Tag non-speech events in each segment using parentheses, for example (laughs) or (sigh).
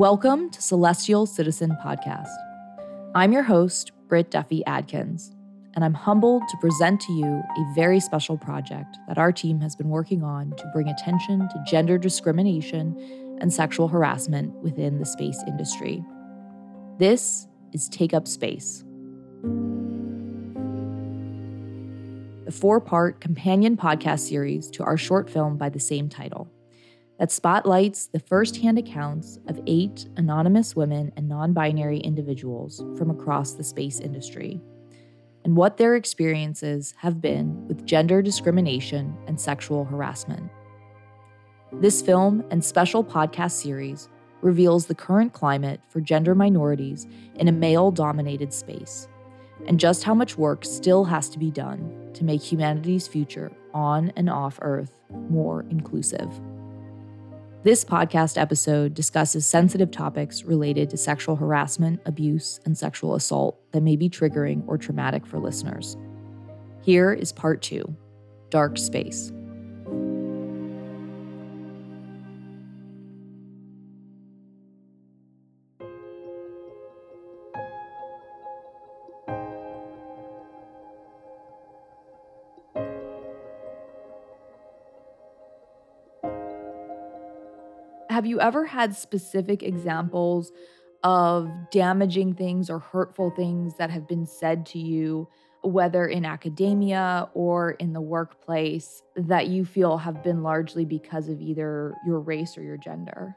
Welcome to Celestial Citizen Podcast. I'm your host, Britt Duffy Adkins, and I'm humbled to present to you a very special project that our team has been working on to bring attention to gender discrimination and sexual harassment within the space industry. This is Take Up Space. The four part companion podcast series to our short film by the same title that spotlights the firsthand accounts of eight anonymous women and non binary individuals from across the space industry and what their experiences have been with gender discrimination and sexual harassment. This film and special podcast series reveals the current climate for gender minorities in a male dominated space and just how much work still has to be done to make humanity's future on and off Earth more inclusive. This podcast episode discusses sensitive topics related to sexual harassment, abuse, and sexual assault that may be triggering or traumatic for listeners. Here is part two Dark Space. Have you ever had specific examples of damaging things or hurtful things that have been said to you, whether in academia or in the workplace, that you feel have been largely because of either your race or your gender?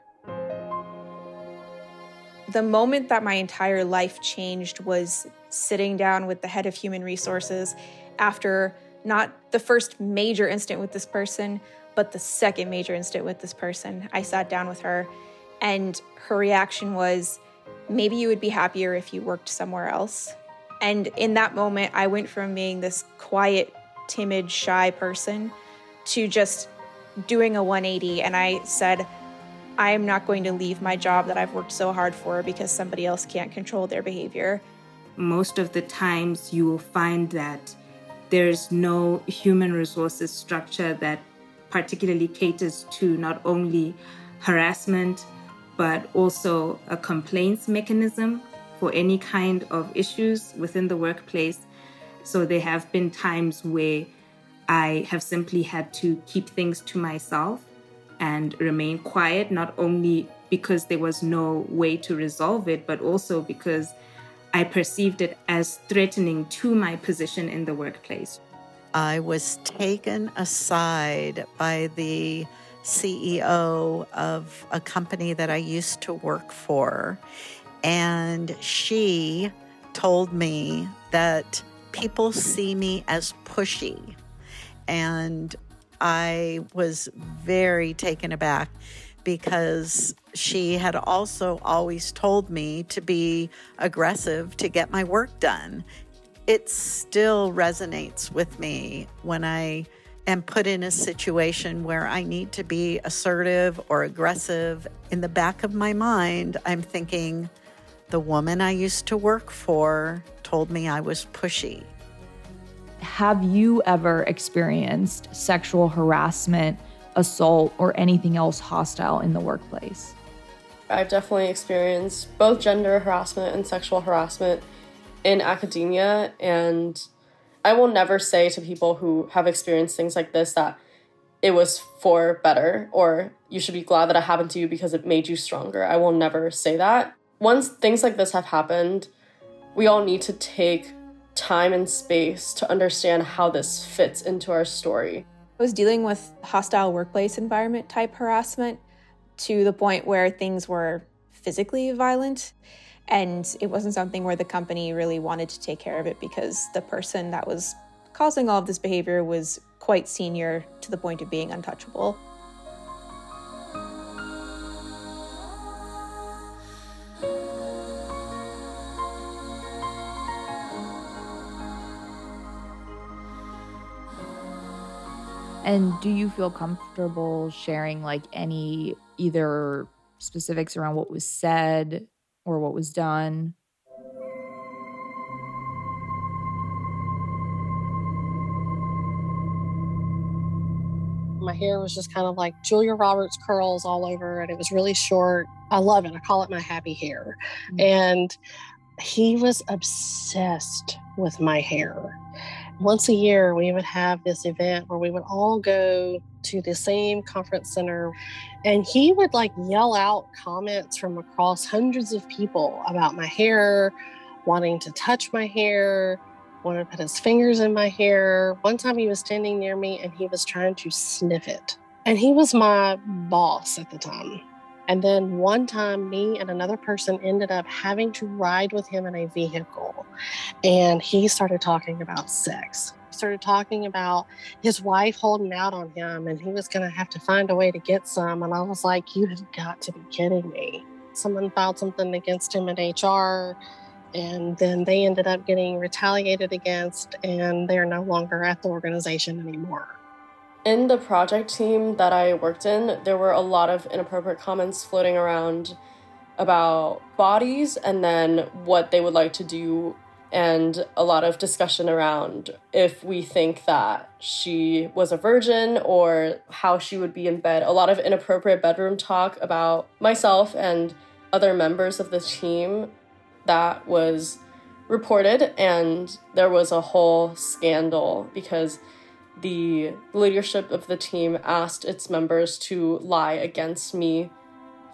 The moment that my entire life changed was sitting down with the head of human resources after not the first major incident with this person, but the second major incident with this person, I sat down with her and her reaction was, maybe you would be happier if you worked somewhere else. And in that moment, I went from being this quiet, timid, shy person to just doing a 180. And I said, I am not going to leave my job that I've worked so hard for because somebody else can't control their behavior. Most of the times, you will find that there's no human resources structure that particularly caters to not only harassment, but also a complaints mechanism for any kind of issues within the workplace. So there have been times where I have simply had to keep things to myself and remain quiet, not only because there was no way to resolve it, but also because I perceived it as threatening to my position in the workplace. I was taken aside by the CEO of a company that I used to work for. And she told me that people see me as pushy. And I was very taken aback because she had also always told me to be aggressive to get my work done it still resonates with me when I am put in a situation where I need to be assertive or aggressive. In the back of my mind, I'm thinking, the woman I used to work for told me I was pushy. Have you ever experienced sexual harassment, assault, or anything else hostile in the workplace? I've definitely experienced both gender harassment and sexual harassment in academia and I will never say to people who have experienced things like this that it was for better or you should be glad that it happened to you because it made you stronger. I will never say that. Once things like this have happened, we all need to take time and space to understand how this fits into our story. I was dealing with hostile workplace environment type harassment to the point where things were physically violent. And it wasn't something where the company really wanted to take care of it because the person that was causing all of this behavior was quite senior to the point of being untouchable. And do you feel comfortable sharing like any either specifics around what was said or what was done. My hair was just kind of like Julia Roberts curls all over it. It was really short. I love it. I call it my happy hair. Mm-hmm. And he was obsessed with my hair. Once a year, we would have this event where we would all go to the same conference center and he would like yell out comments from across hundreds of people about my hair, wanting to touch my hair, wanted to put his fingers in my hair. One time he was standing near me and he was trying to sniff it. And he was my boss at the time. And then one time, me and another person ended up having to ride with him in a vehicle. And he started talking about sex. He started talking about his wife holding out on him and he was going to have to find a way to get some. And I was like, You have got to be kidding me. Someone filed something against him in HR. And then they ended up getting retaliated against, and they're no longer at the organization anymore. In the project team that I worked in, there were a lot of inappropriate comments floating around about bodies and then what they would like to do, and a lot of discussion around if we think that she was a virgin or how she would be in bed. A lot of inappropriate bedroom talk about myself and other members of the team that was reported, and there was a whole scandal because the leadership of the team asked its members to lie against me.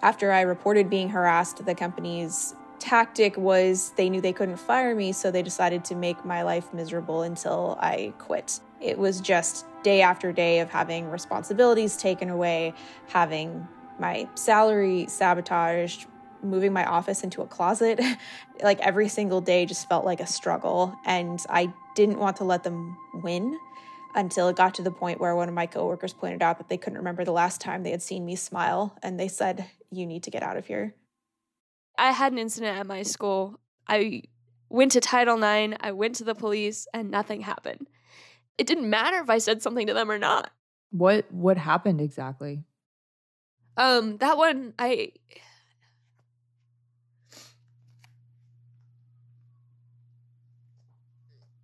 After I reported being harassed, the company's tactic was they knew they couldn't fire me, so they decided to make my life miserable until I quit. It was just day after day of having responsibilities taken away, having my salary sabotaged, moving my office into a closet. (laughs) like every single day just felt like a struggle, and I didn't want to let them win until it got to the point where one of my coworkers pointed out that they couldn't remember the last time they had seen me smile and they said you need to get out of here. I had an incident at my school. I went to title ix i went to the police and nothing happened. It didn't matter if i said something to them or not. What what happened exactly? Um that one i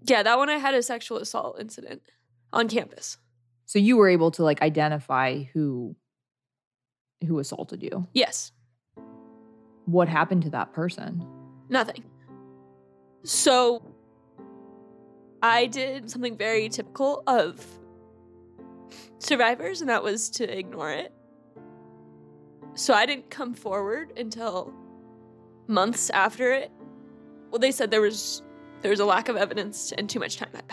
yeah that one i had a sexual assault incident on campus. So you were able to like identify who who assaulted you? Yes. What happened to that person? Nothing. So I did something very typical of survivors, and that was to ignore it. So I didn't come forward until months after it. Well, they said there was there was a lack of evidence and too much time had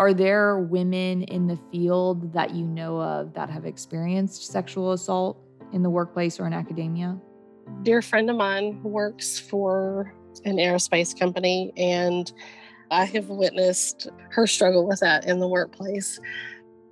Are there women in the field that you know of that have experienced sexual assault in the workplace or in academia? Dear friend of mine works for an aerospace company, and I have witnessed her struggle with that in the workplace.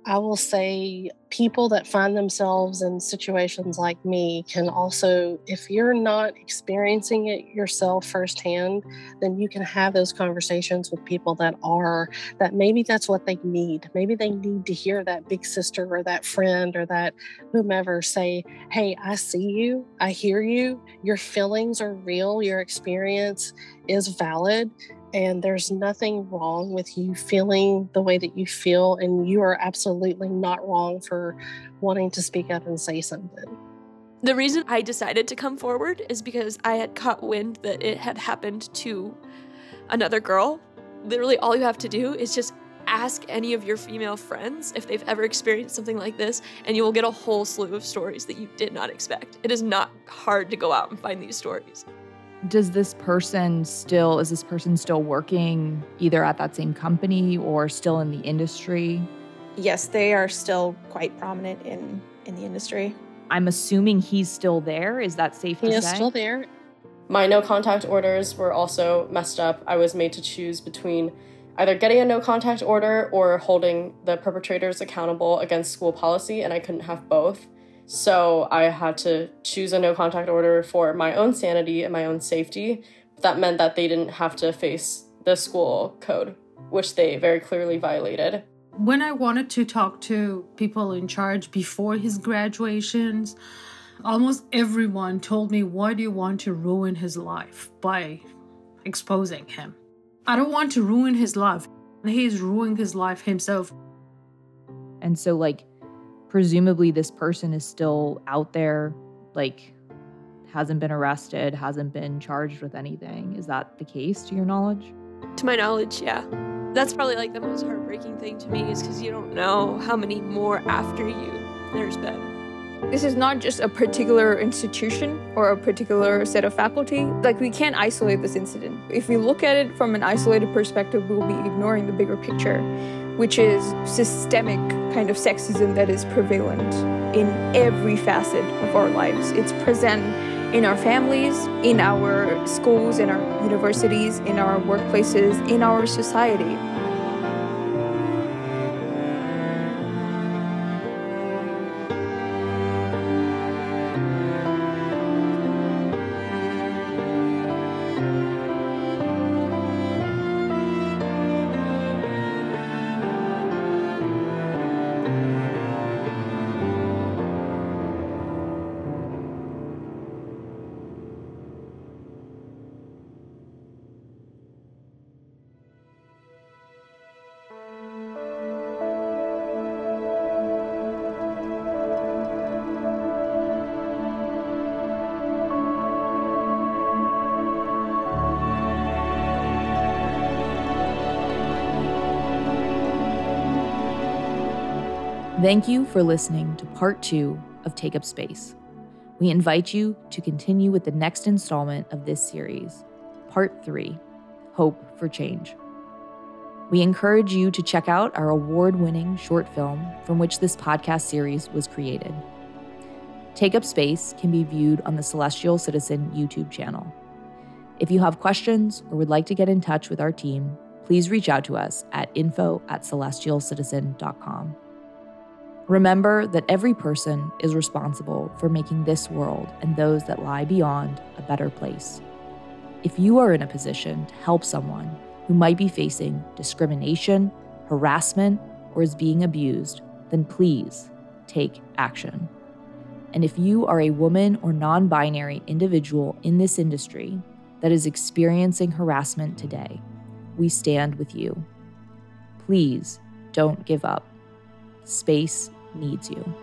I will say people that find themselves in situations like me can also, if you're not experiencing it yourself firsthand, then you can have those conversations with people that are, that maybe that's what they need. Maybe they need to hear that big sister or that friend or that whomever say, Hey, I see you, I hear you, your feelings are real, your experience is valid and there's nothing wrong with you feeling the way that you feel. And you are absolutely not wrong for wanting to speak up and say something. The reason I decided to come forward is because I had caught wind that it had happened to another girl. Literally, all you have to do is just ask any of your female friends if they've ever experienced something like this, and you will get a whole slew of stories that you did not expect. It is not hard to go out and find these stories does this person still is this person still working either at that same company or still in the industry? Yes they are still quite prominent in in the industry. I'm assuming he's still there. Is that safe he to is say? still there. My no contact orders were also messed up. I was made to choose between either getting a no contact order or holding the perpetrators accountable against school policy and i couldn't have both so I had to choose a no contact order for my own sanity and my own safety. That meant that they didn't have to face the school code, which they very clearly violated. When I wanted to talk to people in charge before his graduations, almost everyone told me, Why do you want to ruin his life by exposing him? I don't want to ruin his life. He's ruining his life himself. And so, like, presumably this person is still out there, like, hasn't been arrested, hasn't been charged with anything. Is that the case to your knowledge? To my knowledge, yeah. That's probably like the most heartbreaking thing to me is because you don't know how many more after you there's been. This is not just a particular institution or a particular set of faculty. Like, we can't isolate this incident. If we look at it from an isolated perspective, we'll be ignoring the bigger picture, which is systemic kind of sexism that is prevalent in every facet of our lives. It's present in our families, in our schools, in our universities, in our workplaces, in our society. Thank you for listening to part two of Take Up Space. We invite you to continue with the next installment of this series, part three Hope for Change. We encourage you to check out our award winning short film from which this podcast series was created. Take Up Space can be viewed on the Celestial Citizen YouTube channel. If you have questions or would like to get in touch with our team, please reach out to us at info at celestialcitizen.com. Remember that every person is responsible for making this world and those that lie beyond a better place. If you are in a position to help someone who might be facing discrimination, harassment, or is being abused, then please take action. And if you are a woman or non binary individual in this industry that is experiencing harassment today, we stand with you. Please don't give up. Space needs you.